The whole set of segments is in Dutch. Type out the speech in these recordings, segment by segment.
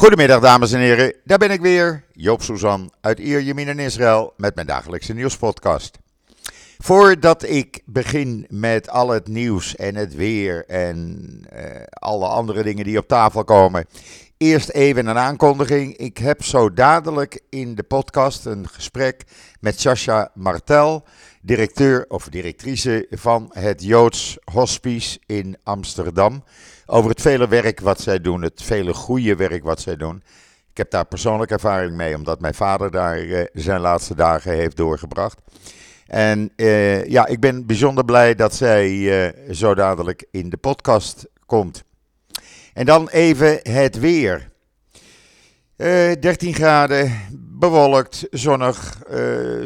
Goedemiddag dames en heren, daar ben ik weer, Joop Suzan uit Ierjemien in Israël met mijn dagelijkse nieuwspodcast. Voordat ik begin met al het nieuws en het weer en uh, alle andere dingen die op tafel komen, eerst even een aankondiging. Ik heb zo dadelijk in de podcast een gesprek met Sasha Martel, directeur of directrice van het Joods Hospice in Amsterdam over het vele werk wat zij doen, het vele goede werk wat zij doen. Ik heb daar persoonlijke ervaring mee, omdat mijn vader daar uh, zijn laatste dagen heeft doorgebracht. En uh, ja, ik ben bijzonder blij dat zij uh, zo dadelijk in de podcast komt. En dan even het weer. 13 graden, bewolkt, zonnig,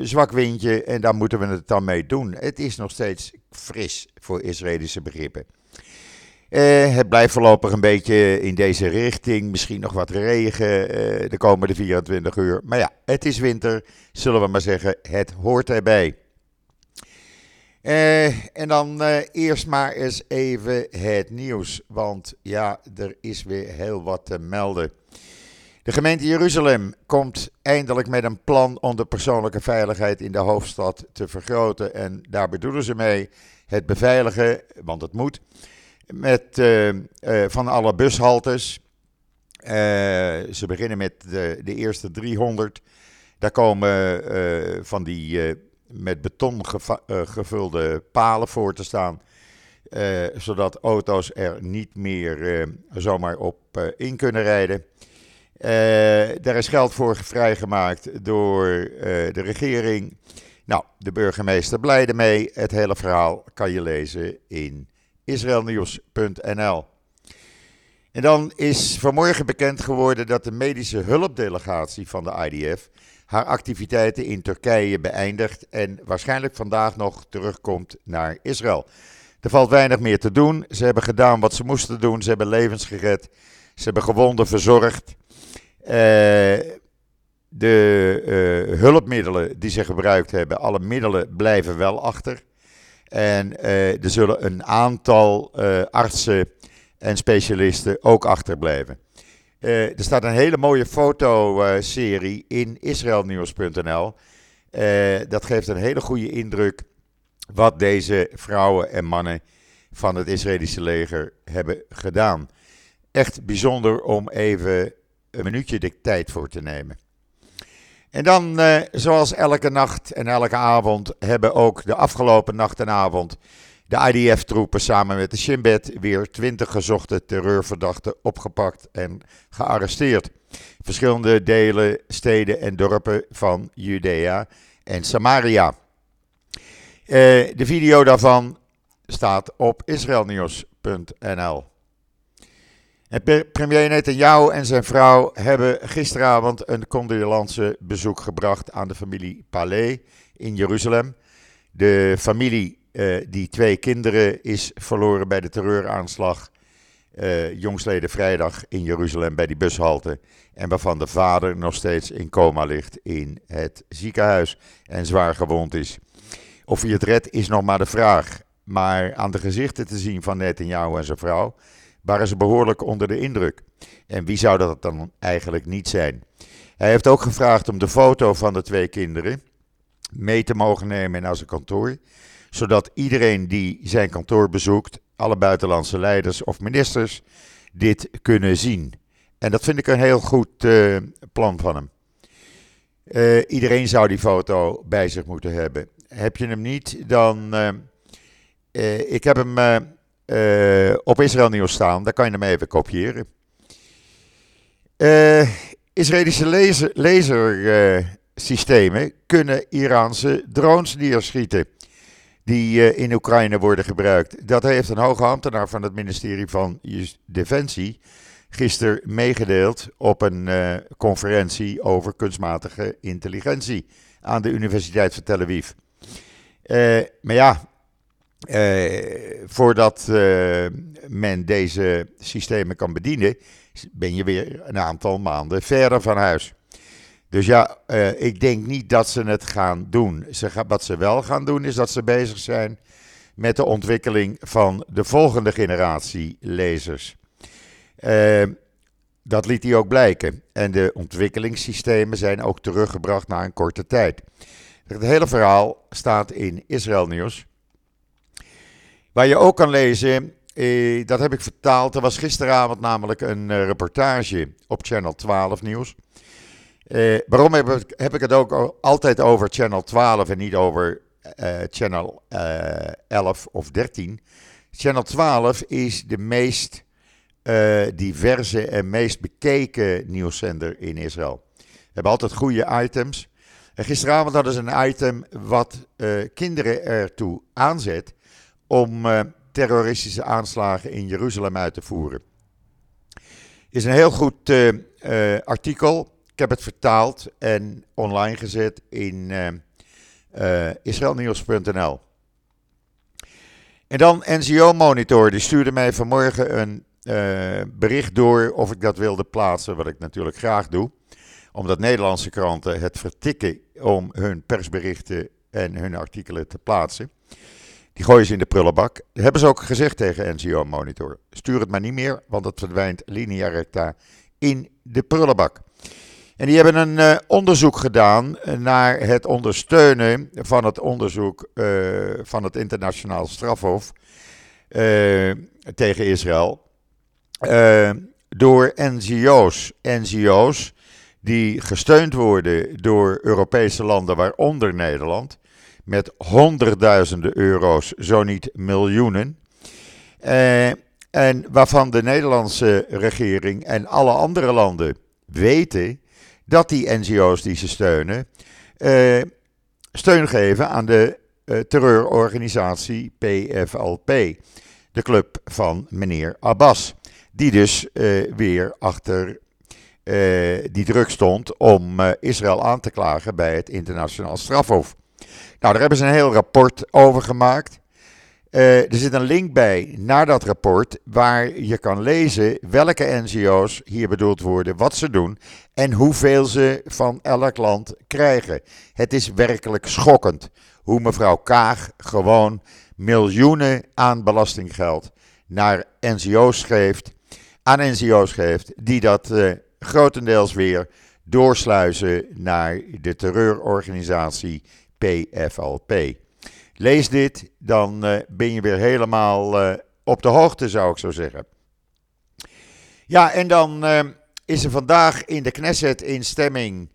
zwak windje en daar moeten we het dan mee doen. Het is nog steeds fris voor Israëlische begrippen. Uh, het blijft voorlopig een beetje in deze richting. Misschien nog wat regen uh, de komende 24 uur. Maar ja, het is winter, zullen we maar zeggen. Het hoort erbij. En dan eerst maar eens even het nieuws. Want ja, er is weer heel wat te melden. De gemeente Jeruzalem komt eindelijk met een plan om de persoonlijke veiligheid in de hoofdstad te vergroten. En daar bedoelen ze mee het beveiligen, want het moet met, uh, uh, van alle bushaltes. Uh, ze beginnen met de, de, eerste 300. Daar komen van die met beton gevulde palen voor te staan. zodat auto's er niet meer zomaar op in kunnen rijden. Daar is geld voor vrijgemaakt door de regering. Nou, de burgemeester blij ermee. Het hele verhaal kan je lezen in israelnieuws.nl. En dan is vanmorgen bekend geworden dat de medische hulpdelegatie van de IDF haar activiteiten in Turkije beëindigt en waarschijnlijk vandaag nog terugkomt naar Israël. Er valt weinig meer te doen. Ze hebben gedaan wat ze moesten doen. Ze hebben levens gered. Ze hebben gewonden verzorgd. Uh, de uh, hulpmiddelen die ze gebruikt hebben, alle middelen blijven wel achter. En uh, er zullen een aantal artsen en specialisten ook achterblijven. Er staat een hele mooie fotoserie in israelnieuws.nl. dat geeft een hele goede indruk wat deze vrouwen en mannen van het Israëlische leger hebben gedaan. Echt bijzonder om even een minuutje de tijd voor te nemen. En dan, eh, zoals elke nacht en elke avond, hebben ook de afgelopen nacht en avond de IDF-troepen samen met de Shin Bet weer 20 gezochte terreurverdachten opgepakt en gearresteerd. Verschillende delen, steden en dorpen van Judea en Samaria. Uh, de video daarvan staat op israelnieuws.nl. Premier Netanyahu en zijn vrouw hebben gisteravond een condolence bezoek gebracht aan de familie Palais in Jeruzalem. De familie uh, die twee kinderen is verloren bij de terreuraanslag uh, jongsleden vrijdag in Jeruzalem bij die bushalte. En waarvan de vader nog steeds in coma ligt in het ziekenhuis en zwaar gewond is. Of hij het redt is nog maar de vraag. Maar aan de gezichten te zien van Netanyahu en zijn vrouw waren ze behoorlijk onder de indruk. En wie zou dat dan eigenlijk niet zijn? Hij heeft ook gevraagd om de foto van de twee kinderen mee te mogen nemen naar zijn kantoor, zodat iedereen die zijn kantoor bezoekt, alle buitenlandse leiders of ministers, dit kunnen zien. En dat vind ik een heel goed uh, plan van hem. Uh, iedereen zou die foto bij zich moeten hebben. Heb je hem niet, dan. Uh, ik heb hem uh, op Israël Nieuws staan. Daar kan je hem even kopiëren. Uh, Israëlische laser, lasersystemen kunnen Iraanse drones neerschieten. Die in Oekraïne worden gebruikt. Dat heeft een hoge ambtenaar van het ministerie van Defensie gisteren meegedeeld op een conferentie over kunstmatige intelligentie aan de Universiteit van Tel Aviv. maar ja, voordat uh, men deze systemen kan bedienen, ben je weer een aantal maanden verder van huis. Dus ja, uh, ik denk niet dat ze het gaan doen. Ze wat ze wel gaan doen, is dat ze bezig zijn met de ontwikkeling van de volgende generatie lasers. Dat liet hij ook blijken. En de ontwikkelingssystemen zijn ook teruggebracht na een korte tijd. Het hele verhaal staat in Israël Nieuws. Waar je ook kan lezen, eh, dat heb ik vertaald. Er was gisteravond namelijk een eh, reportage op Channel 12 Nieuws. Eh, waarom heb ik, heb ik, het ook altijd over Channel 12 en niet over eh, Channel 11 of 13? Channel 12 is de meest diverse en meest bekeken nieuwszender in Israël. We hebben altijd goede items. Gisteravond hadden ze een item wat kinderen ertoe aanzet om terroristische aanslagen in Jeruzalem uit te voeren. Is een heel goed uh, uh, artikel. Ik heb het vertaald en online gezet in israelnieuws.nl. En dan NGO Monitor, die stuurde mij vanmorgen een bericht door of ik dat wilde plaatsen, wat ik natuurlijk graag doe. Omdat Nederlandse kranten het vertikken om hun persberichten en hun artikelen te plaatsen. Die gooien ze in de prullenbak. Dat hebben ze ook gezegd tegen NCO Monitor. Stuur het maar niet meer, want het verdwijnt linea recta in de prullenbak. En die hebben een uh, onderzoek gedaan naar het ondersteunen van het onderzoek uh, van het internationaal strafhof tegen Israël. door NGO's. NGO's die gesteund worden door Europese landen, waaronder Nederland met honderdduizenden euro's, zo niet miljoenen. Eh, en waarvan de Nederlandse regering en alle andere landen weten dat die NGO's die ze steunen, eh, steun geven aan de uh, terreurorganisatie PFLP, de club van meneer Abbas, die dus weer achter die druk stond om Israël aan te klagen bij het internationaal strafhof. Nou, daar hebben ze een heel rapport over gemaakt. Uh, er zit een link bij naar dat rapport waar je kan lezen welke NGO's hier bedoeld worden, wat ze doen en hoeveel ze van elk land krijgen. Het is werkelijk schokkend hoe mevrouw Kaag gewoon miljoenen aan belastinggeld naar NGO's geeft, aan NGO's geeft, die dat uh, grotendeels weer doorsluizen naar de terreurorganisatie PFLP. Lees dit, dan uh, ben je weer helemaal uh, op de hoogte, zou ik zo zeggen. Ja, en dan uh, is er vandaag in de Knesset in stemming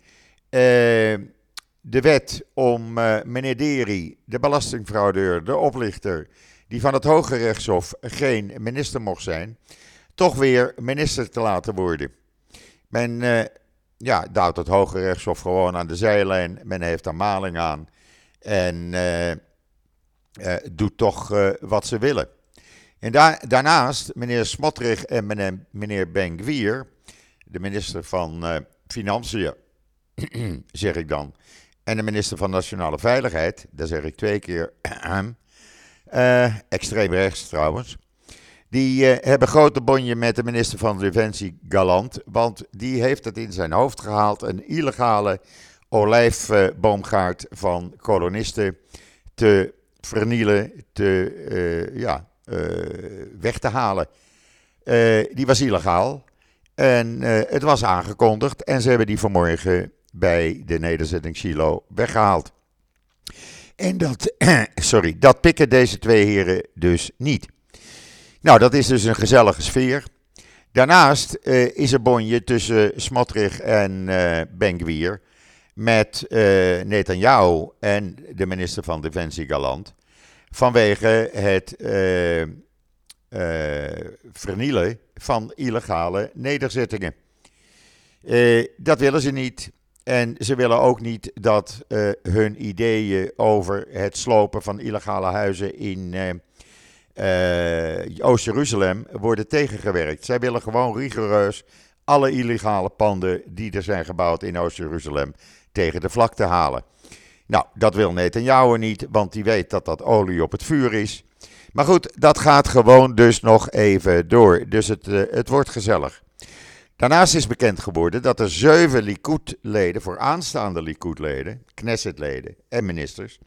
de wet om meneer Deri, de belastingfraudeur, de oplichter, die van het Hoge Rechtshof geen minister mocht zijn, toch weer minister te laten worden. Men ja, duwt het Hoge Rechtshof gewoon aan de zijlijn, men heeft er maling aan. En uh, uh, doet toch uh, wat ze willen. En da daarnaast, meneer Smotrich en meneer, meneer Ben Gwier, de minister van Financiën, zeg ik dan, en de minister van Nationale Veiligheid, daar zeg ik twee keer, extreem rechts trouwens, die hebben grote bonje met de minister van Defensie Galant, want die heeft het in zijn hoofd gehaald, een illegale olijfboomgaard van kolonisten te vernielen, te, uh, ja, uh, weg te halen. Uh, die was illegaal en het was aangekondigd en ze hebben die vanmorgen bij de nederzetting Chilo weggehaald. En dat, sorry, dat pikken deze twee heren dus niet. Nou, dat is dus een gezellige sfeer. Daarnaast is er bonje tussen Smotrich en uh, met uh, Netanyahu en de minister van Defensie Galant vanwege het uh, uh, vernielen van illegale nederzettingen. dat willen ze niet. En ze willen ook niet dat hun ideeën over het slopen van illegale huizen in Oost-Jeruzalem worden tegengewerkt. Zij willen gewoon rigoureus alle illegale panden die er zijn gebouwd in Oost-Jeruzalem tegen de vlak te halen. Nou, dat wil Netanyahu niet, want die weet dat dat olie op het vuur is. Maar goed, dat gaat gewoon dus nog even door. Dus het, uh, het wordt gezellig. Daarnaast is bekend geworden dat er zeven Likud-leden, vooraanstaande Likud-leden, Knesset-leden en ministers,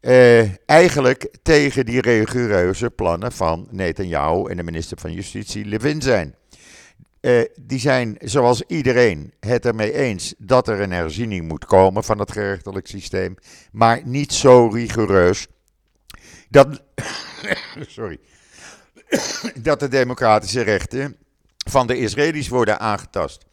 uh, eigenlijk tegen die rigoureuze plannen van Netanyahu en de minister van Justitie Levin zijn. Die zijn zoals iedereen het ermee eens dat er een herziening moet komen van het gerechtelijk systeem, maar niet zo rigoureus dat, sorry, dat de democratische rechten van de Israëli's worden aangetast.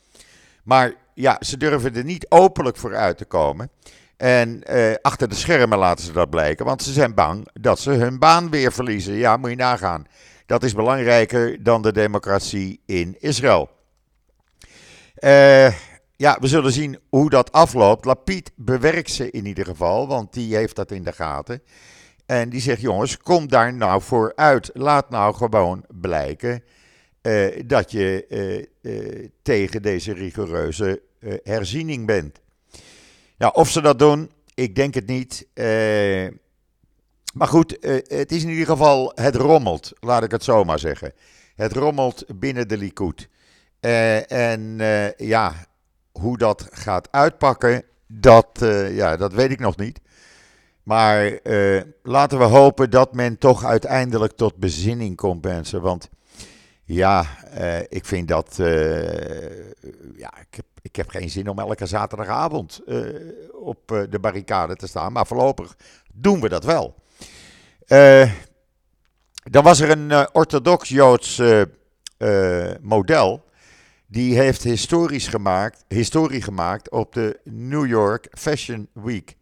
Maar ja, ze durven er niet openlijk voor uit te komen. En eh, achter de schermen laten ze dat blijken, want ze zijn bang dat ze hun baan weer verliezen. Ja, moet je nagaan. Dat is belangrijker dan de democratie in Israël. Uh, ja, we zullen zien hoe dat afloopt. Lapid bewerkt ze in ieder geval, want die heeft dat in de gaten. En die zegt: jongens, kom daar nou voor uit. Laat nou gewoon blijken uh, dat je uh, tegen deze rigoureuze herziening bent. Ja, of ze dat doen, ik denk het niet. Maar goed, het is in ieder geval, het rommelt, laat ik het zo maar zeggen. Het rommelt binnen de Likud. en ja, hoe dat gaat uitpakken, dat, ja, dat weet ik nog niet. Maar laten we hopen dat men toch uiteindelijk tot bezinning komt, mensen. Want ja, ik vind dat. Ja, ik heb, ik heb geen zin om elke zaterdagavond op de barricade te staan. Maar voorlopig doen we dat wel. Dan was er een orthodox-Joods model. Die heeft historisch gemaakt, historie gemaakt op de New York Fashion Week.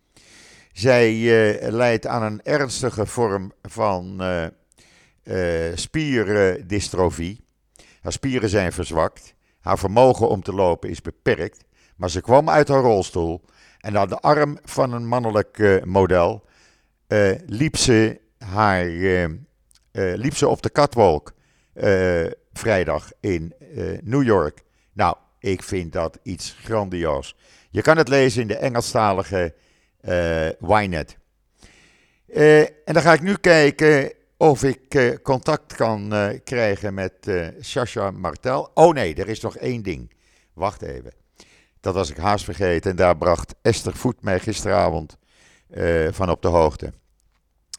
Zij uh, leidt aan een ernstige vorm van uh, spierdystrofie. Haar spieren zijn verzwakt. Haar vermogen om te lopen is beperkt. Maar ze kwam uit haar rolstoel. En aan de arm van een mannelijk model liep, ze haar, liep ze op de catwalk vrijdag in New York. Nou, ik vind dat iets grandioos. Je kan het lezen in de Engelstalige uh. Uh, en dan ga ik nu kijken of ik contact kan krijgen met Sasha Martel. Oh nee, er is nog één ding. Wacht even. Dat was ik haast vergeten. En daar bracht Esther Voet mij gisteravond van op de hoogte.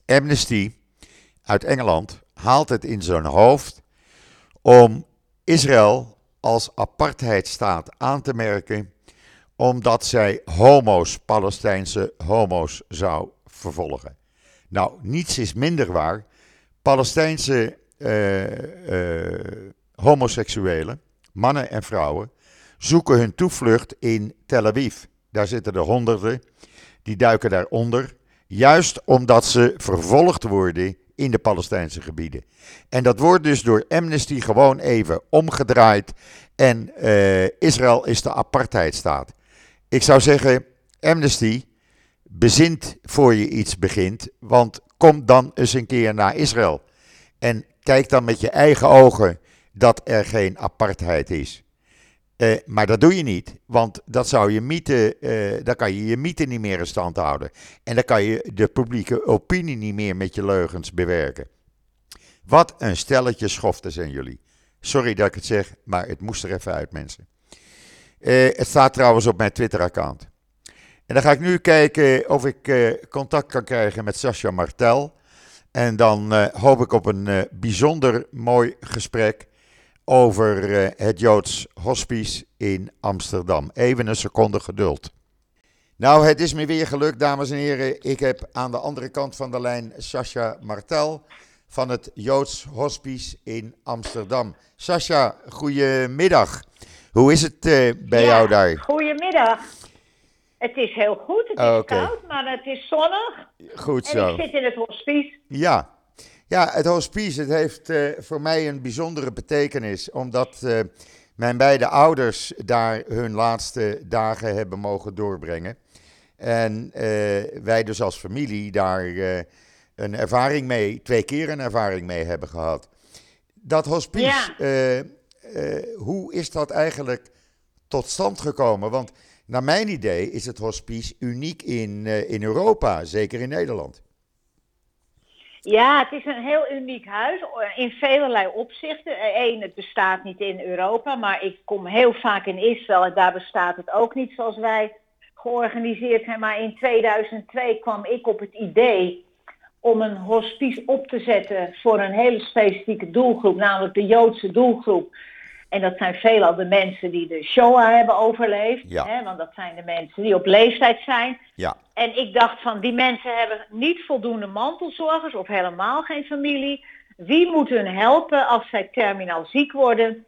Amnesty uit Engeland haalt het in zijn hoofd om Israël als apartheidstaat aan te merken omdat zij homo's, Palestijnse homo's, zou vervolgen. Nou, niets is minder waar. Palestijnse uh, homoseksuelen, mannen en vrouwen, zoeken hun toevlucht in Tel Aviv. Daar zitten er honderden, die duiken daaronder, juist omdat ze vervolgd worden in de Palestijnse gebieden. En dat wordt dus door Amnesty gewoon even omgedraaid en uh, Israël is de apartheidstaat. Ik zou zeggen, Amnesty, bezint voor je iets begint, want kom dan eens een keer naar Israël. En kijk dan met je eigen ogen dat er geen apartheid is. Uh, maar dat doe je niet, want dat zou je mythe, uh, dan kan je je mythe niet meer in stand houden. En dan kan je de publieke opinie niet meer met je leugens bewerken. Wat een stelletje schoften zijn jullie. Sorry dat ik het zeg, maar het moest er even uit, mensen. Uh, het staat trouwens op mijn Twitter-account. En dan ga ik nu kijken of ik contact kan krijgen met Sascha Martel. En dan hoop ik op een bijzonder mooi gesprek over het Joods Hospice in Amsterdam. Even een seconde geduld. Nou, het is me weer gelukt, dames en heren. Ik heb aan de andere kant van de lijn Sascha Martel van het Joods Hospice in Amsterdam. Sascha, goedemiddag. Hoe is het uh, bij jou daar? Goedemiddag. Het is heel goed. Het is okay. koud, maar het is zonnig. Goed en zo. ik zit in het hospice. Ja. Ja, het hospice het heeft uh, voor mij een bijzondere betekenis. Omdat uh, mijn beide ouders daar hun laatste dagen hebben mogen doorbrengen. En wij dus als familie daar een ervaring mee, twee keer een ervaring mee hebben gehad. Dat hospice, ja. Hoe is dat eigenlijk tot stand gekomen? Want naar mijn idee is het hospice uniek in, in Europa, zeker in Nederland. Ja, het is een heel uniek huis in velelei opzichten. Eén, het bestaat niet in Europa, maar ik kom heel vaak in Israël en daar bestaat het ook niet zoals wij georganiseerd zijn. Maar in 2002 kwam ik op het idee om een hospice op te zetten voor een hele specifieke doelgroep, namelijk de Joodse doelgroep. En dat zijn veelal de mensen die de Shoah hebben overleefd. Ja. Hè, want dat zijn de mensen die op leeftijd zijn. Ja, En ik dacht van, die mensen hebben niet voldoende mantelzorgers of helemaal geen familie. Wie moet hun helpen als zij terminaal ziek worden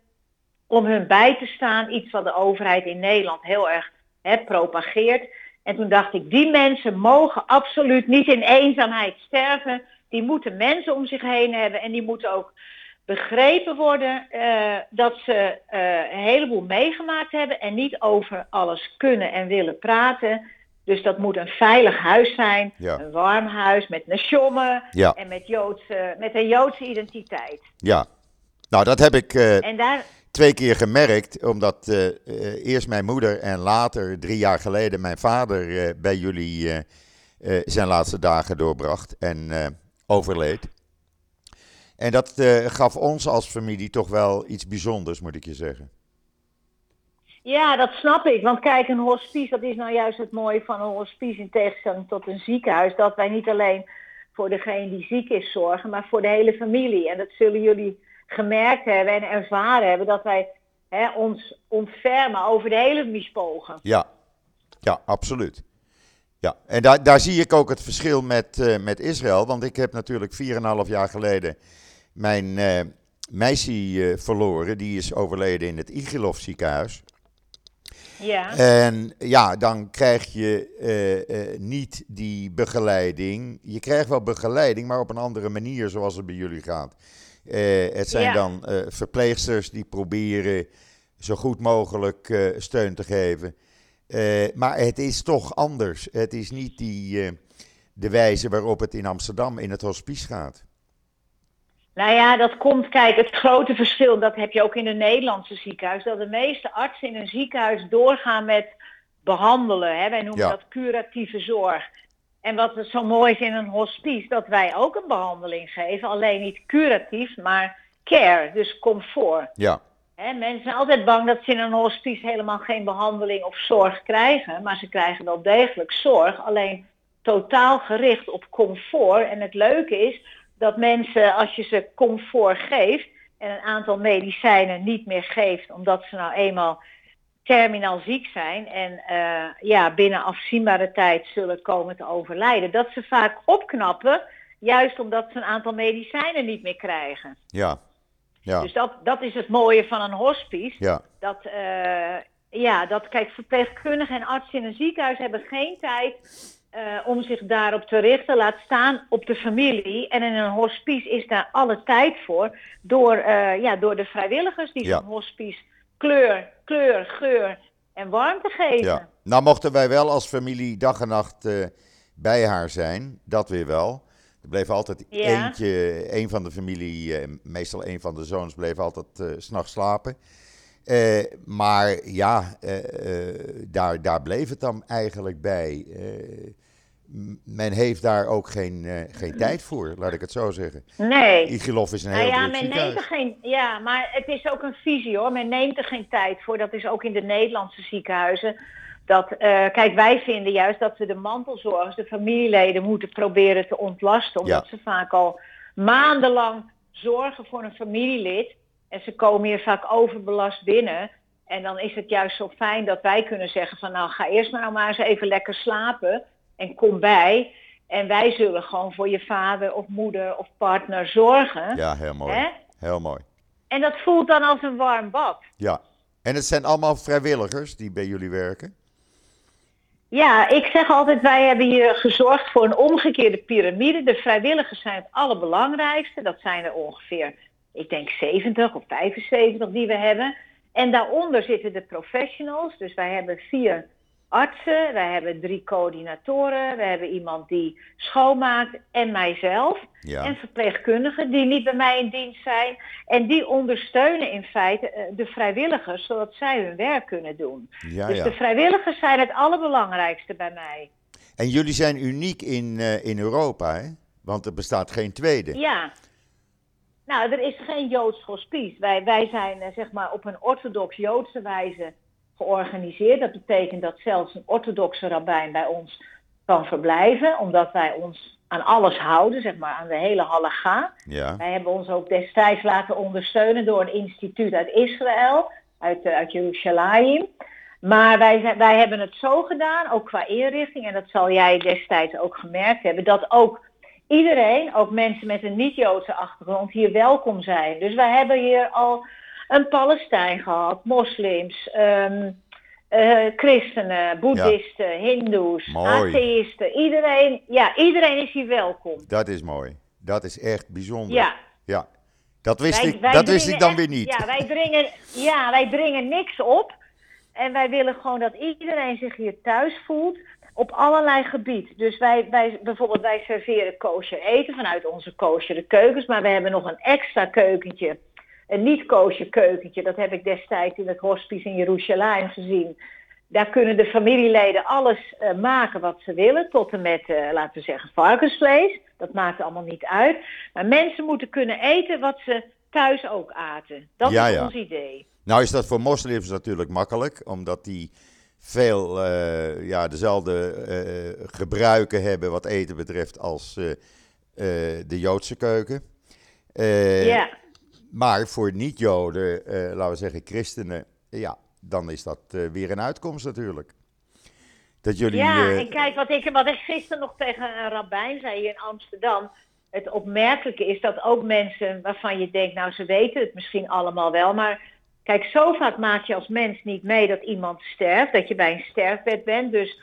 om hun bij te staan? Iets wat de overheid in Nederland heel erg hè, propageert. En toen dacht ik, die mensen mogen absoluut niet in eenzaamheid sterven. Die moeten mensen om zich heen hebben en die moeten ook begrepen worden eh, dat ze eh, een heleboel meegemaakt hebben en niet over alles kunnen en willen praten. Dus dat moet een veilig huis zijn, Ja. een warm huis met ja, en met, Joodse, met een Joodse identiteit. ja. Nou, dat heb ik eh, En daar, twee keer gemerkt, omdat eerst mijn moeder en later, drie jaar geleden, mijn vader bij jullie zijn laatste dagen doorbracht en overleed. En dat eh, gaf ons als familie toch wel iets bijzonders, moet ik je zeggen. ja, dat snap ik. Want kijk, een hospice, dat is nou juist het mooie van een hospice in tegenstelling tot een ziekenhuis. Dat wij niet alleen voor degene die ziek is zorgen, maar voor de hele familie. En dat zullen jullie gemerkt hebben en ervaren hebben, dat wij hè, ons ontfermen over de hele mispogen. Ja, ja, absoluut. Ja, en daar, daar zie ik ook het verschil met, eh, met Israël. Want ik heb natuurlijk 4,5 jaar geleden mijn eh meisje eh, verloren. Die is overleden in het Igilov ziekenhuis. Ja, En ja, dan krijg je eh, niet die begeleiding. Je krijgt wel begeleiding, maar op een andere manier zoals het bij jullie gaat. Het zijn Ja. dan verpleegsters die proberen zo goed mogelijk steun te geven. Maar het is toch anders. Het is niet die, de wijze waarop het in Amsterdam in het hospice gaat. Nou ja, dat komt, kijk, het grote verschil, dat heb je ook in de Nederlandse ziekenhuis, dat de meeste artsen in een ziekenhuis doorgaan met behandelen. Hè? Wij noemen Ja. dat curatieve zorg. En wat zo mooi is in een hospice, dat wij ook een behandeling geven, alleen niet curatief, maar care, dus comfort. Ja, Hè, mensen zijn altijd bang dat ze in een hospice helemaal geen behandeling of zorg krijgen. Maar ze krijgen wel degelijk zorg. Alleen totaal gericht op comfort. En het leuke is dat mensen, als je ze comfort geeft. en een aantal medicijnen niet meer geeft. omdat ze nou eenmaal terminaal ziek zijn. en eh, ja, binnen afzienbare tijd zullen komen te overlijden. dat ze vaak opknappen. juist omdat ze een aantal medicijnen niet meer krijgen. ja, ja, Dus dat, dat is het mooie van een hospice. ja, Dat, eh, ja, dat, kijk, verpleegkundigen en artsen in een ziekenhuis hebben geen tijd eh, om zich daarop te richten. Laat staan op de familie. En in een hospice is daar alle tijd voor. Door, eh, ja, door de vrijwilligers die Ja. zo'n hospice kleur, kleur, geur en warmte geven. ja. Nou mochten wij wel als familie dag en nacht eh, bij haar zijn. Dat weer wel. Er bleef altijd Ja. eentje, een van de familie, meestal een van de zoons, bleef altijd s s'nachts slapen. Eh, maar ja, eh, eh, daar, daar bleef het dan eigenlijk bij. Men heeft daar ook geen, geen tijd voor, laat ik het zo zeggen. Nee. Igilov is een Nou heel ja, druk men neemt er geen. Ja, maar het is ook een visie hoor. Men neemt er geen tijd voor. Dat is ook in de Nederlandse ziekenhuizen. Dat, kijk, wij vinden juist dat we de mantelzorgers, de familieleden, moeten proberen te ontlasten. Omdat Ja. ze vaak al maandenlang zorgen voor een familielid. En ze komen hier vaak overbelast binnen. En dan is het juist zo fijn dat wij kunnen zeggen van nou ga eerst maar, nou maar eens even lekker slapen. En kom bij. En wij zullen gewoon voor je vader of moeder of partner zorgen. Ja, heel mooi. Hè? Heel mooi. En dat voelt dan als een warm bad. Ja. En het zijn allemaal vrijwilligers die bij jullie werken? Ja, ik zeg altijd, wij hebben hier gezorgd voor een omgekeerde piramide. De vrijwilligers zijn het allerbelangrijkste. Dat zijn er ongeveer, ik denk 70 of 75 die we hebben. En daaronder zitten de professionals. Dus wij hebben vier artsen, wij hebben drie coördinatoren, we hebben iemand die schoonmaakt en mijzelf. Ja. En verpleegkundigen die niet bij mij in dienst zijn. En die ondersteunen in feite eh, de vrijwilligers, zodat zij hun werk kunnen doen. Ja, dus ja. de vrijwilligers zijn het allerbelangrijkste bij mij. En jullie zijn uniek in, eh, in Europa, hè? Want er bestaat geen tweede. Ja. Nou, er is geen Joods hospice. Wij, wij zijn eh, zeg maar op een orthodox-Joodse wijze georganiseerd. Dat betekent dat zelfs een orthodoxe rabbijn bij ons kan verblijven, omdat wij ons aan alles houden, zeg maar, aan de hele halaga. Ja. Wij hebben ons ook destijds laten ondersteunen door een instituut uit Israël, uit, uh, uit Jeruzalem. Maar wij, wij hebben het zo gedaan, ook qua inrichting, en dat zal jij destijds ook gemerkt hebben, dat ook iedereen, ook mensen met een niet-Joodse achtergrond, hier welkom zijn. Dus wij hebben hier al een Palestijn gehad, moslims, ehm, eh, christenen, boeddhisten, hindoes, atheïsten. Iedereen, ja, iedereen is hier welkom. Dat is mooi. Dat is echt bijzonder. Ja. Ja. Dat wist, Wij- ik, wij dat wist ik dan echt- weer niet. Ja wij, dringen, ja, wij dringen niks op. En wij willen gewoon dat iedereen zich hier thuis voelt op allerlei gebied. Dus wij, wij, bijvoorbeeld, wij serveren kosher eten vanuit onze kosher keukens. Maar we hebben nog een extra keukentje. Een niet-kosher keukentje. Dat heb ik destijds in het hospice in Jeruzalem gezien. Daar kunnen de familieleden alles eh, maken wat ze willen. Tot en met, eh, laten we zeggen, varkensvlees. Dat maakt allemaal niet uit. Maar mensen moeten kunnen eten wat ze thuis ook aten. Dat Ja, is ja. ons idee. Nou is dat voor moslims natuurlijk makkelijk, omdat die veel eh, ja, dezelfde eh, gebruiken hebben wat eten betreft als eh, eh, de Joodse keuken. Eh, ja. Maar voor niet-Joden, eh, laten we zeggen christenen, ja, dan is dat eh, weer een uitkomst natuurlijk. Dat jullie... ja, eh, en kijk, wat ik, wat ik gisteren nog tegen een rabbijn zei hier in Amsterdam. Het opmerkelijke is dat ook mensen waarvan je denkt, nou ze weten het misschien allemaal wel. Maar kijk, zo vaak maak je als mens niet mee dat iemand sterft. Dat je bij een sterfbed bent. Dus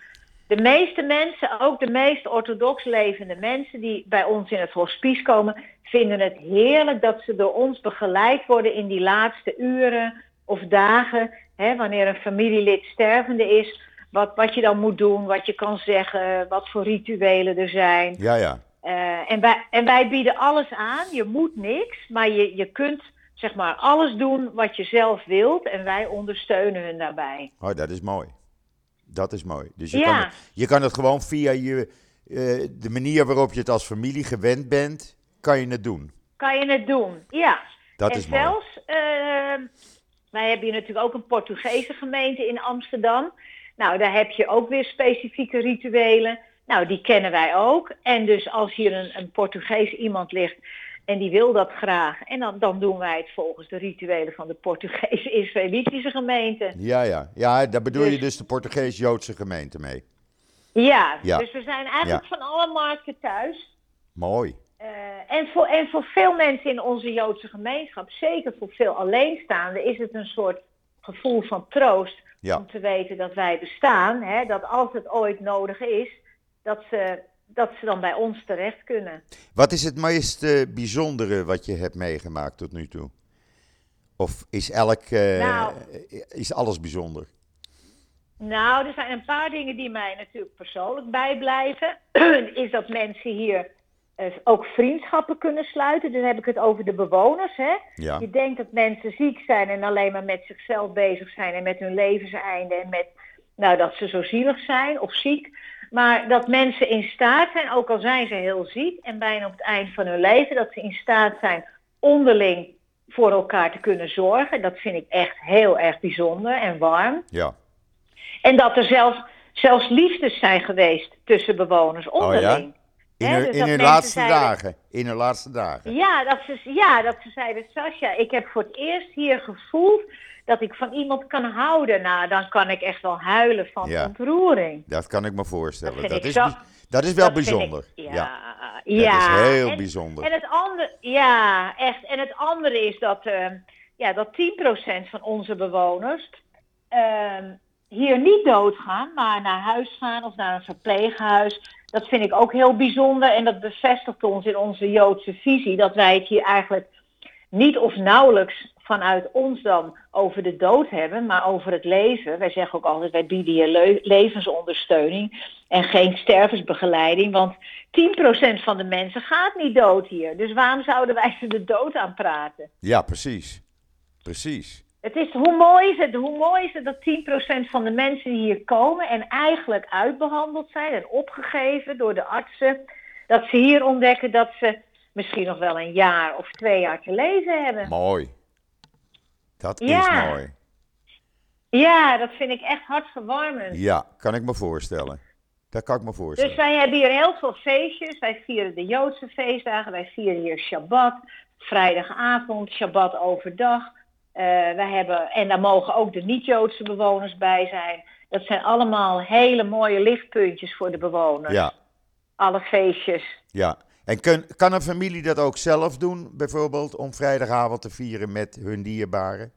de meeste mensen, ook de meest orthodox levende mensen die bij ons in het hospice komen, vinden het heerlijk dat ze door ons begeleid worden in die laatste uren of dagen. Hè, wanneer een familielid stervende is. Wat, wat je dan moet doen, wat je kan zeggen, wat voor rituelen er zijn. Ja, ja. Eh, en, wij, en wij bieden alles aan. Je moet niks, maar je, je kunt zeg maar alles doen wat je zelf wilt. En wij ondersteunen hun daarbij. Oh, dat is mooi. Dat is mooi. Dus je, Ja. kan, het, je kan het gewoon via je, eh, de manier waarop je het als familie gewend bent, kan je het doen. Kan je het doen? Ja. Dat en is mooi. zelfs, eh, wij hebben hier natuurlijk ook een Portugese gemeente in Amsterdam. Nou, daar heb je ook weer specifieke rituelen. Nou, die kennen wij ook. En dus als hier een, een Portugees iemand ligt en die wil dat graag. En dan, dan doen wij het volgens de rituelen van de Portugese Israëlitische gemeente. Ja, ja. Ja, daar bedoel je Dus- dus de Portugees-Joodse gemeente mee. Ja, Ja. dus we zijn eigenlijk van alle markten thuis. Mooi. Eh, en, voor, en voor veel mensen in onze Joodse gemeenschap, zeker voor veel alleenstaanden, is het een soort gevoel van troost Ja. om te weten dat wij bestaan. Hè, dat als het ooit nodig is, dat ze, dat ze dan bij ons terecht kunnen. Wat is het meest eh, bijzondere wat je hebt meegemaakt tot nu toe? Of is elk, eh, Nou. is alles bijzonder? Nou, er zijn een paar dingen die mij natuurlijk persoonlijk bijblijven. is dat mensen hier eh, ook vriendschappen kunnen sluiten. Dan heb ik het over de bewoners. Hè? Ja. Je denkt dat mensen ziek zijn en alleen maar met zichzelf bezig zijn en met hun levenseinde en met nou, dat ze zo zielig zijn of ziek. Maar dat mensen in staat zijn, ook al zijn ze heel ziek en bijna op het eind van hun leven, dat ze in staat zijn onderling voor elkaar te kunnen zorgen. Dat vind ik echt heel erg bijzonder en warm. Ja. En dat er zelfs, zelfs liefdes zijn geweest tussen bewoners onderling. In Hè, hun, dus in hun laatste zeiden- dagen. In hun laatste dagen. Ja, dat ze, ja, dat ze zeiden, Sascha, ik heb voor het eerst hier gevoeld dat ik van iemand kan houden. Nou, dan kan ik echt wel huilen van Ja. ontroering. Dat kan ik me voorstellen. Dat is, zo- dat is wel Dat vind ik- bijzonder. ja, ja. ja. Dat is heel en, bijzonder. En het andere, ja, echt. En het andere is dat, eh, ja, dat 10% van onze bewoners ehm, hier niet doodgaan, maar naar huis gaan of naar een verpleeghuis. Dat vind ik ook heel bijzonder en dat bevestigt ons in onze Joodse visie dat wij het hier eigenlijk niet of nauwelijks vanuit ons dan over de dood hebben, maar over het leven. Wij zeggen ook altijd, wij bieden le- levensondersteuning en geen stervensbegeleiding, want 10% van de mensen gaat niet dood hier. Dus waarom zouden wij ze de dood aanpraten? Ja, precies. Precies. Het is, hoe mooi is het, hoe mooi is het dat 10% van de mensen die hier komen en eigenlijk uitbehandeld zijn en opgegeven door de artsen, dat ze hier ontdekken dat ze misschien nog wel een jaar of twee jaar te leven hebben. Mooi. Dat Ja. is mooi. Ja, dat vind ik echt hartverwarmend. Ja, kan ik me voorstellen. Dat kan ik me voorstellen. Dus wij hebben hier heel veel feestjes. Wij vieren de Joodse feestdagen. Wij vieren hier Shabbat, vrijdagavond, Shabbat overdag. Uh, wij hebben, en daar mogen ook de niet-Joodse bewoners bij zijn. Dat zijn allemaal hele mooie lichtpuntjes voor de bewoners. Ja. Alle feestjes. Ja. En kun, kan een familie dat ook zelf doen, bijvoorbeeld om vrijdagavond te vieren met hun dierbaren?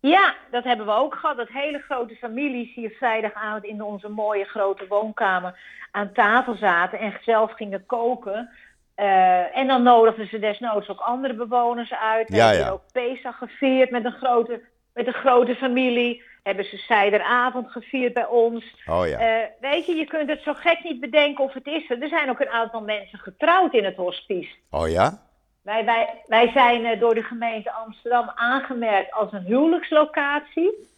Ja, dat hebben we ook gehad. Dat hele grote families hier vrijdagavond in onze mooie grote woonkamer aan tafel zaten en zelf gingen koken. Uh, en dan nodigden ze desnoods ook andere bewoners uit. We Ja, hebben ja. ook Pesach gevierd met een grote, met een grote familie. Hebben ze Zijderavond gevierd bij ons. Oh ja. Eh, weet je, je kunt het zo gek niet bedenken of het is er. Er zijn ook een aantal mensen getrouwd in het hospice. Oh ja? Wij, wij, wij zijn eh, door de gemeente Amsterdam aangemerkt als een huwelijkslocatie.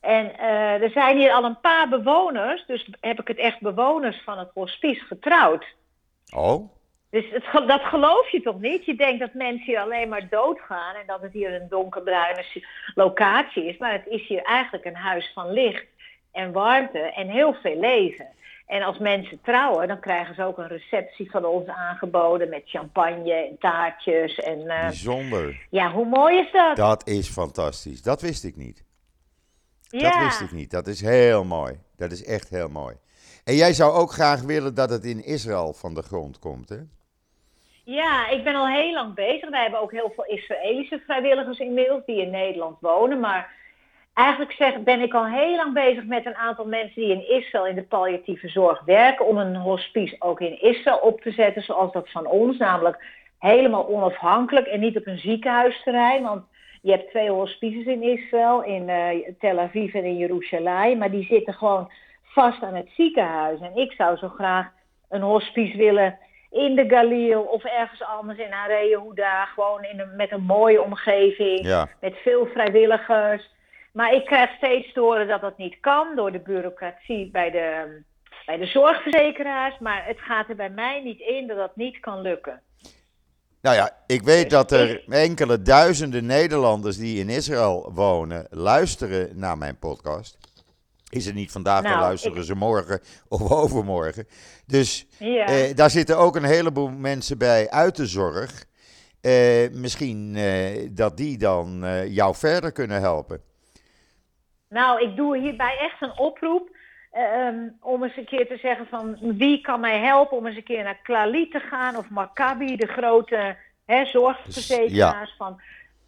En eh, er zijn hier al een paar bewoners, dus heb ik het echt bewoners van het hospice getrouwd. Oh? Dus het, dat geloof je toch niet? Je denkt dat mensen hier alleen maar doodgaan en dat het hier een donkerbruine locatie is. Maar het is hier eigenlijk een huis van licht en warmte en heel veel leven. En als mensen trouwen, dan krijgen ze ook een receptie van ons aangeboden met champagne en taartjes. En eh, Bijzonder. ja, hoe mooi is dat? Dat is fantastisch. Dat wist ik niet. Dat ja. wist ik niet. Dat is heel mooi. Dat is echt heel mooi. En jij zou ook graag willen dat het in Israël van de grond komt, hè? Ja, ik ben al heel lang bezig. Wij hebben ook heel veel Israëlische vrijwilligers inmiddels die in Nederland wonen. Maar eigenlijk zeg, ben ik al heel lang bezig met een aantal mensen die in Israël in de palliatieve zorg werken. Om een hospice ook in Israël op te zetten zoals dat van ons. Namelijk helemaal onafhankelijk en niet op een ziekenhuisterrein. Want je hebt twee hospices in Israël, in eh, Tel Aviv en in Jeruzalem. Maar die zitten gewoon vast aan het ziekenhuis. En ik zou zo graag een hospice willen in de Galil of ergens anders in Harei Yehuda. Gewoon in een, met een mooie omgeving, Ja. met veel vrijwilligers. Maar ik krijg steeds te horen dat dat niet kan door de bureaucratie bij de, bij de zorgverzekeraars. Maar het gaat er bij mij niet in dat dat niet kan lukken. Nou ja, ik weet Dus dat er enkele duizenden Nederlanders die in Israël wonen luisteren naar mijn podcast. Is het niet vandaag, dan Nou, luisteren ik- ze morgen of overmorgen. Dus Ja. eh, daar zitten ook een heleboel mensen bij uit de zorg. Eh, misschien eh, dat die dan eh, jou verder kunnen helpen. Nou, ik doe hierbij echt een oproep. ehm, om eens een keer te zeggen van wie kan mij helpen om eens een keer naar Klali te gaan of Maccabi, de grote hè, zorgverzekeraars. Van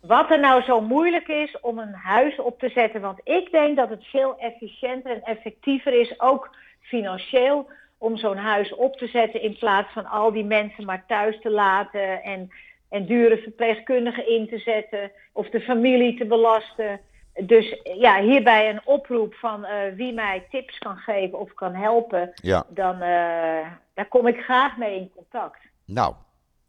wat er nou zo moeilijk is om een huis op te zetten. Want ik denk dat het veel efficiënter en effectiever is, ook financieel, om zo'n huis op te zetten in plaats van al die mensen maar thuis te laten en, en dure verpleegkundigen in te zetten of de familie te belasten. Dus ja, hierbij een oproep van eh, wie mij tips kan geven of kan helpen, Ja, dan eh, daar kom ik graag mee in contact. nou,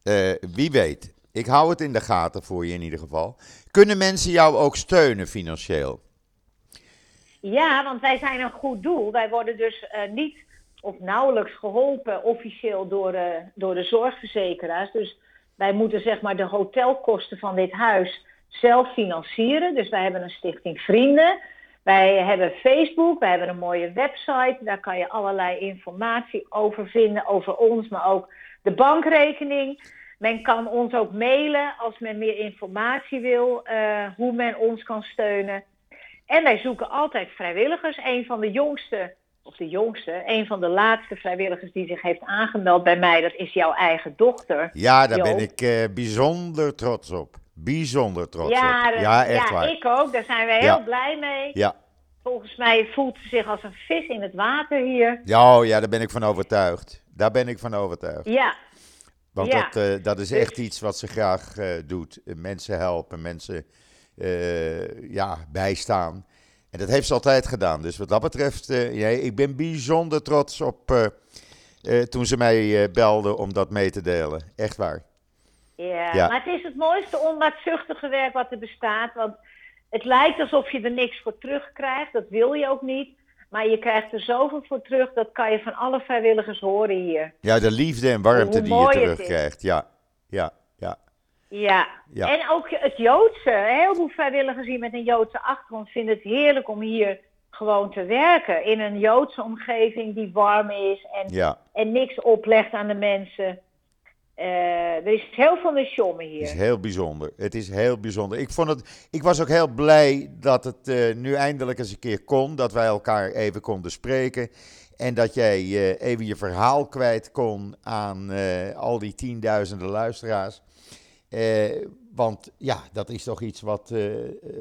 eh, wie weet. Ik hou het in de gaten voor je in ieder geval. Kunnen mensen jou ook steunen financieel? Ja, want wij zijn een goed doel. Wij worden dus eh, niet of nauwelijks geholpen officieel door, eh, door de zorgverzekeraars. Dus wij moeten zeg maar de hotelkosten van dit huis zelf financieren. Dus wij hebben een stichting Vrienden. Wij hebben Facebook, wij hebben een mooie website. Daar kan je allerlei informatie over vinden, over ons, maar ook de bankrekening. Men kan ons ook mailen als men meer informatie wil, eh, hoe men ons kan steunen. En wij zoeken altijd vrijwilligers. Een van de jongste, of de jongste, een van de laatste vrijwilligers die zich heeft aangemeld bij mij, dat is jouw eigen dochter. Ja, daar ben ik eh, bijzonder trots op. Bijzonder trots ja, op. Ja, echt ja, waar. ik ook. Daar zijn we heel Ja. blij mee. Ja. Volgens mij voelt ze zich als een vis in het water hier. Ja, oh, ja, daar ben ik van overtuigd. Daar ben ik van overtuigd. Ja, Want Ja. dat, eh, dat is Dus- echt iets wat ze graag eh, doet. Eh, Mensen helpen, mensen ja, bijstaan. En dat heeft ze altijd gedaan. Dus wat dat betreft, ja, ik ben bijzonder trots op toen ze mij belde om dat mee te delen. Echt waar. ja. Ja. maar het is het mooiste onbaatzuchtige werk wat er bestaat. Want het lijkt alsof je er niks voor terugkrijgt. Dat wil je ook niet. Maar je krijgt er zoveel voor terug. Dat kan je van alle vrijwilligers horen hier. Ja, de liefde en warmte die je terugkrijgt. Ja, ja, ja. Ja. Ja. en ook het Joodse. Heel veel vrijwilligers hier met een Joodse achtergrond vinden het heerlijk om hier gewoon te werken in een Joodse omgeving die warm is en, Ja, en niks oplegt aan de mensen. Eh, er is heel veel met sjommen het is hier. heel bijzonder. Het is heel bijzonder. Ik, vond het, ik was ook heel blij dat het eh, nu eindelijk eens een keer kon. Dat wij elkaar even konden spreken. En dat jij eh, even je verhaal kwijt kon aan al die tienduizenden luisteraars. Eh, want ja, dat is toch iets wat eh,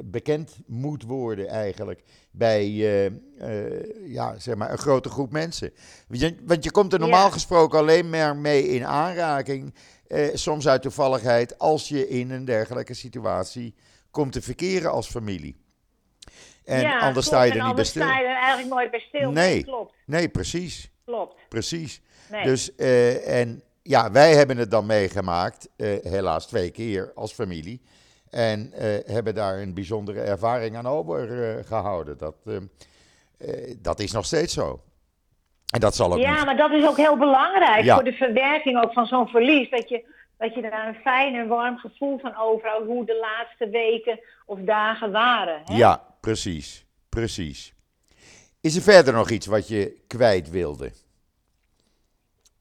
bekend moet worden eigenlijk bij eh, eh, ja, zeg maar een grote groep mensen. Want je, want je komt er normaal Ja. gesproken alleen maar mee in aanraking, eh, soms uit toevalligheid, als je in een dergelijke situatie komt te verkeren als familie. En ja, anders klopt. sta je er En niet bij anders stil. sta je er eigenlijk nooit bij stil. Nee. klopt, Nee, precies, klopt. precies. Nee. Dus, eh, en ja, wij hebben het dan meegemaakt, eh, helaas twee keer als familie. En eh, hebben daar een bijzondere ervaring aan overgehouden. dat, eh, eh, dat is nog steeds zo. En dat zal ook Ja, niet. maar dat is ook heel belangrijk Ja. voor de verwerking ook van zo'n verlies. Dat je, dat je daar een fijn en warm gevoel van overhoudt hoe de laatste weken of dagen waren. Hè? Ja, precies. Precies. Is er verder nog iets wat je kwijt wilde?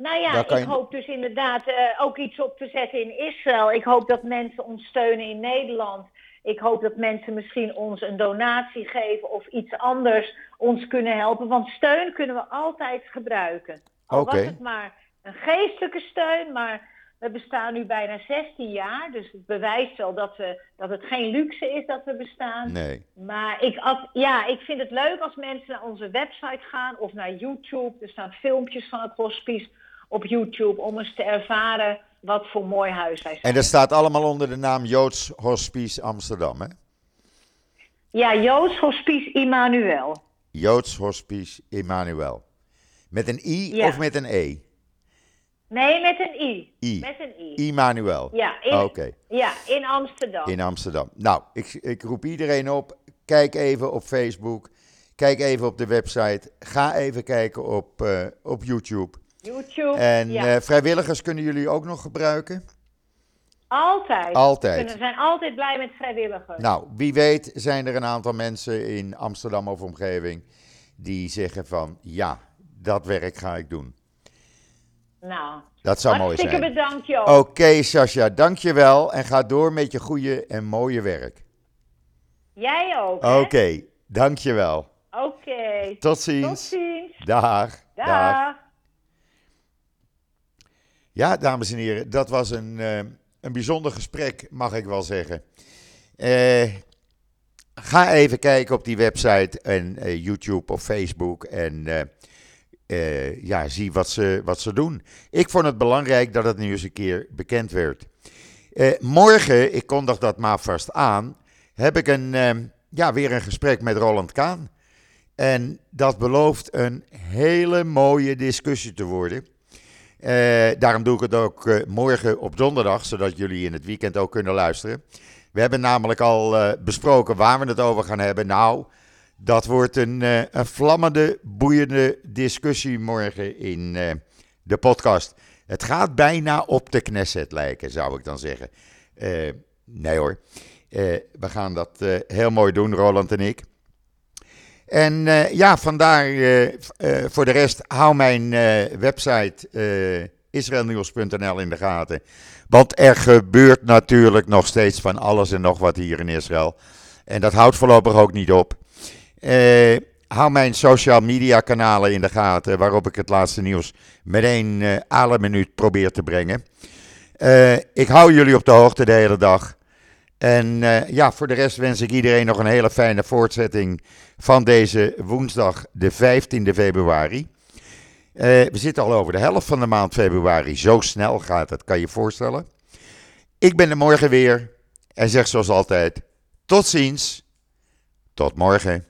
Nou ja, ik je- hoop dus inderdaad eh, ook iets op te zetten in Israël. Ik hoop dat mensen ons steunen in Nederland. Ik hoop dat mensen misschien ons een donatie geven of iets anders ons kunnen helpen. Want steun kunnen we altijd gebruiken. Al was het maar een geestelijke steun, maar we bestaan nu bijna 16 jaar. Dus het bewijst wel dat, we, dat het geen luxe is dat we bestaan. Nee. Maar ik, ja, ik vind het leuk als mensen naar onze website gaan of naar YouTube. Er staan filmpjes van het hospice op YouTube om eens te ervaren wat voor mooi huis wij zijn. En dat staat allemaal onder de naam Joods Hospice Amsterdam, hè? Ja, Joods Hospice Immanuel. Joods Hospice Emmanuel. Met een I Ja. of met een E? Nee, met een I. I. Met een I. Immanuel. Ja, in, Oké, ja, in Amsterdam. in Amsterdam. Nou, ik, ik roep iedereen op. Kijk even op Facebook. Kijk even op de website. Ga even kijken op, eh, op YouTube. YouTube. En ja. eh, vrijwilligers kunnen jullie ook nog gebruiken? altijd. altijd. We zijn altijd blij met vrijwilligers. Nou, wie weet zijn er een aantal mensen in Amsterdam of omgeving die zeggen van ja, dat werk ga ik doen. Nou, Dat zou mooi hartstikke zijn. bedankt Joop. Oké, Sascha, dankjewel en ga door met je goede en mooie werk. Jij ook? Oké, dankjewel. Oké. Tot Tot ziens. ziens. Dag. Dag. Dag. Ja, dames en heren, dat was een, eh, een bijzonder gesprek, mag ik wel zeggen. Eh, ga even kijken op die website en eh, YouTube of Facebook en ja, zie wat ze, wat ze doen. Ik vond het belangrijk dat het nu eens een keer bekend werd. Morgen, ik kondig dat maar vast aan, heb ik een, ja, weer een gesprek met Roland Kaan. En dat belooft een hele mooie discussie te worden. Eh, daarom doe ik het ook eh, morgen op donderdag, zodat jullie in het weekend ook kunnen luisteren. We hebben namelijk al eh, besproken waar we het over gaan hebben. Nou, dat wordt een, een vlammende, boeiende discussie morgen in de podcast. Het gaat bijna op de Knesset lijken, zou ik dan zeggen. Nee hoor, we gaan dat heel mooi doen, Roland en ik. En eh, ja, vandaar eh, eh, voor de rest, hou mijn website israelnieuws.nl in de gaten. Want er gebeurt natuurlijk nog steeds van alles en nog wat hier in Israël. En dat houdt voorlopig ook niet op. Hou mijn social media kanalen in de gaten, waarop ik het laatste nieuws meteen eh alle probeer te brengen. Ik hou jullie op de hoogte de hele dag. En eh, ja, voor de rest wens ik iedereen nog een hele fijne voortzetting van deze woensdag, de 15e februari. Eh, we zitten al over de helft van de maand februari. Zo snel gaat het, kan je je voorstellen. Ik ben er morgen weer en zeg zoals altijd: tot ziens. Tot morgen.